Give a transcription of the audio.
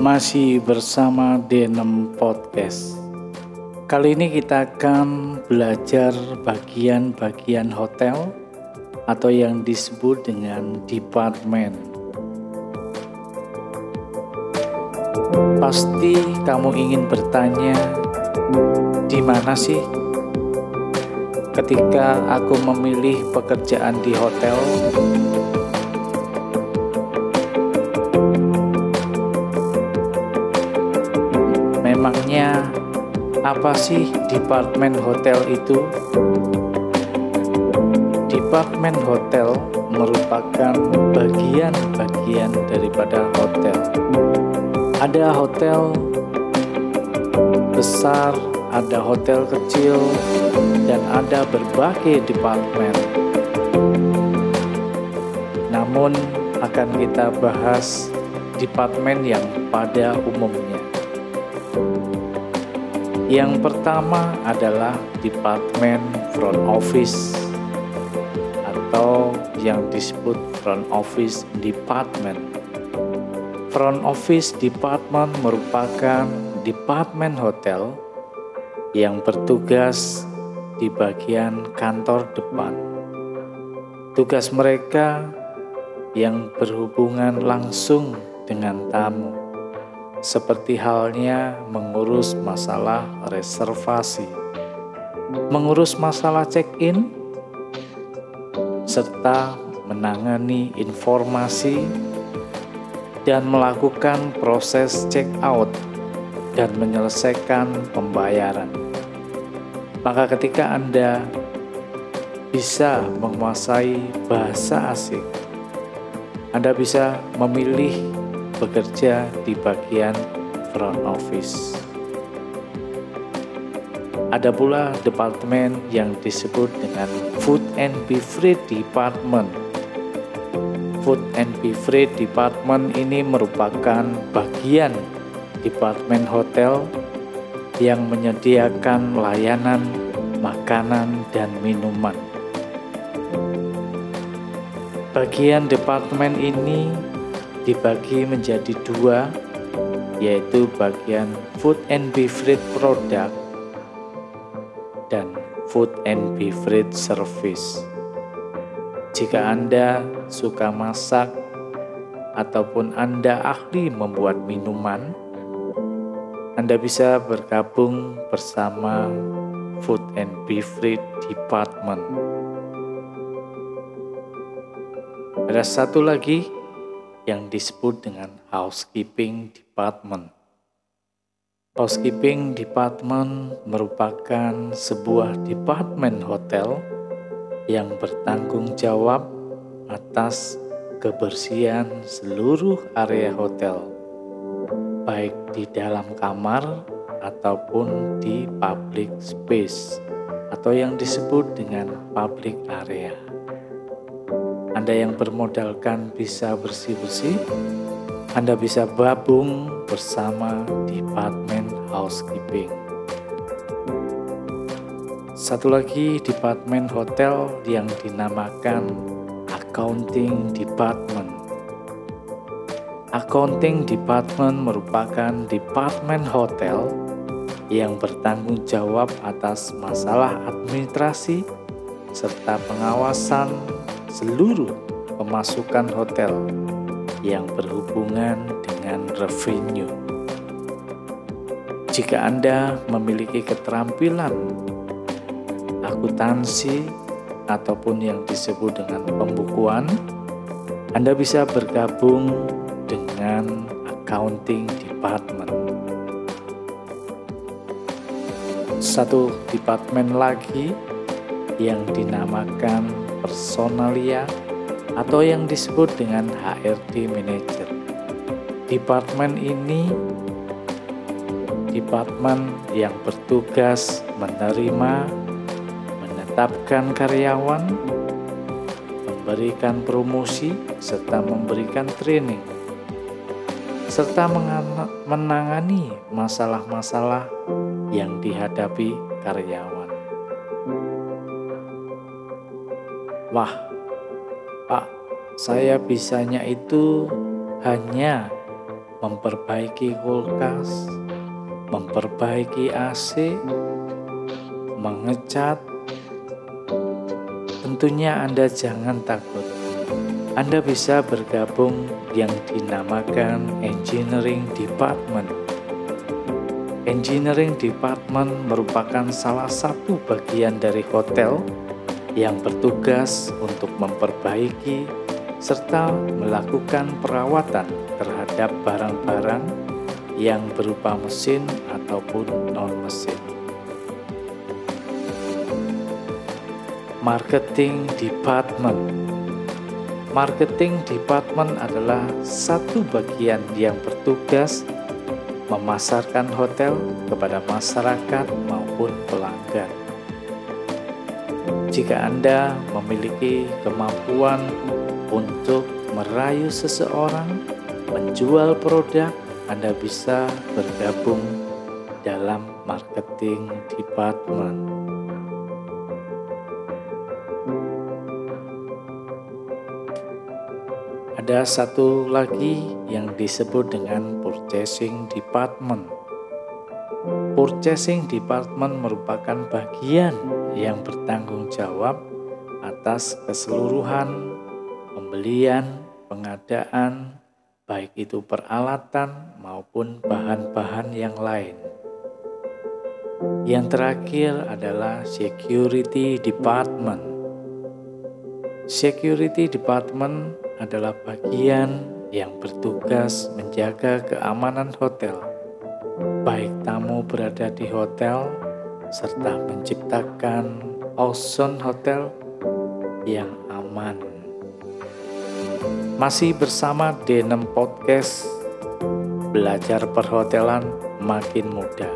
Masih bersama Denem Podcast. Kali ini kita akan belajar bagian-bagian hotel atau yang disebut dengan department. Pasti kamu ingin bertanya, di mana sih ketika aku memilih pekerjaan di hotel? Apa sih departemen hotel itu? Departemen hotel merupakan bagian-bagian daripada hotel. Ada hotel besar, ada hotel kecil, dan ada berbagai departemen. Namun akan kita bahas departemen yang pada umumnya. Yang pertama adalah Departemen Front Office atau yang disebut Front Office Department. Front Office Department merupakan departemen hotel yang bertugas di bagian kantor depan. Tugas mereka yang berhubungan langsung dengan tamu seperti halnya mengurus masalah reservasi, mengurus masalah check-in, serta menangani informasi dan melakukan proses check-out dan menyelesaikan pembayaran. Maka ketika Anda bisa menguasai bahasa asing, Anda bisa memilih bekerja di bagian front office. Ada pula departemen yang disebut dengan Food and Beverage Department. Food and Beverage Department ini merupakan bagian departemen hotel yang menyediakan layanan makanan dan minuman. Bagian departemen ini dibagi menjadi dua, yaitu bagian food and beverage product dan food and beverage service. Jika Anda suka masak ataupun Anda ahli membuat minuman, Anda bisa bergabung bersama Food and Beverage Department. Ada satu lagi yang disebut dengan housekeeping department. Housekeeping department merupakan sebuah departemen hotel yang bertanggung jawab atas kebersihan seluruh area hotel, baik di dalam kamar ataupun di public space atau yang disebut dengan public area. Anda yang bermodalkan bisa bersih-bersih, Anda bisa gabung bersama Departemen Housekeeping. Satu lagi Departemen Hotel yang dinamakan Accounting Department. Accounting Department merupakan departemen hotel yang bertanggung jawab atas masalah administrasi serta pengawasan seluruh pemasukan hotel yang berhubungan dengan revenue. Jika Anda memiliki keterampilan akuntansi ataupun yang disebut dengan pembukuan, Anda bisa bergabung dengan accounting department. Satu departemen lagi yang dinamakan personalia atau yang disebut dengan HRD Manager. Departemen ini departemen yang bertugas menerima, menetapkan karyawan, memberikan promosi, serta memberikan training, serta menangani masalah-masalah yang dihadapi karyawan. Wah, Pak, saya bisanya itu hanya memperbaiki kulkas, memperbaiki AC, mengecat. Tentunya Anda jangan takut. Anda bisa bergabung yang dinamakan Engineering Department. Engineering Department merupakan salah satu bagian dari hotel yang bertugas untuk memperbaiki serta melakukan perawatan terhadap barang-barang yang berupa mesin ataupun non-mesin. Marketing Department Marketing Department adalah satu bagian yang bertugas memasarkan hotel kepada masyarakat maupun pelanggan. Jika Anda memiliki kemampuan untuk merayu seseorang menjual produk, Anda bisa bergabung dalam marketing department. Ada satu lagi yang disebut dengan purchasing department. Purchasing department merupakan bagian yang bertanggung jawab atas keseluruhan pembelian, pengadaan, baik itu peralatan maupun bahan-bahan yang lain. Yang terakhir adalah security department. Security department adalah bagian yang bertugas menjaga keamanan hotel, baik tamu berada di hotel serta menciptakan ozon hotel yang aman. Masih bersama D6 Podcast, belajar perhotelan makin mudah.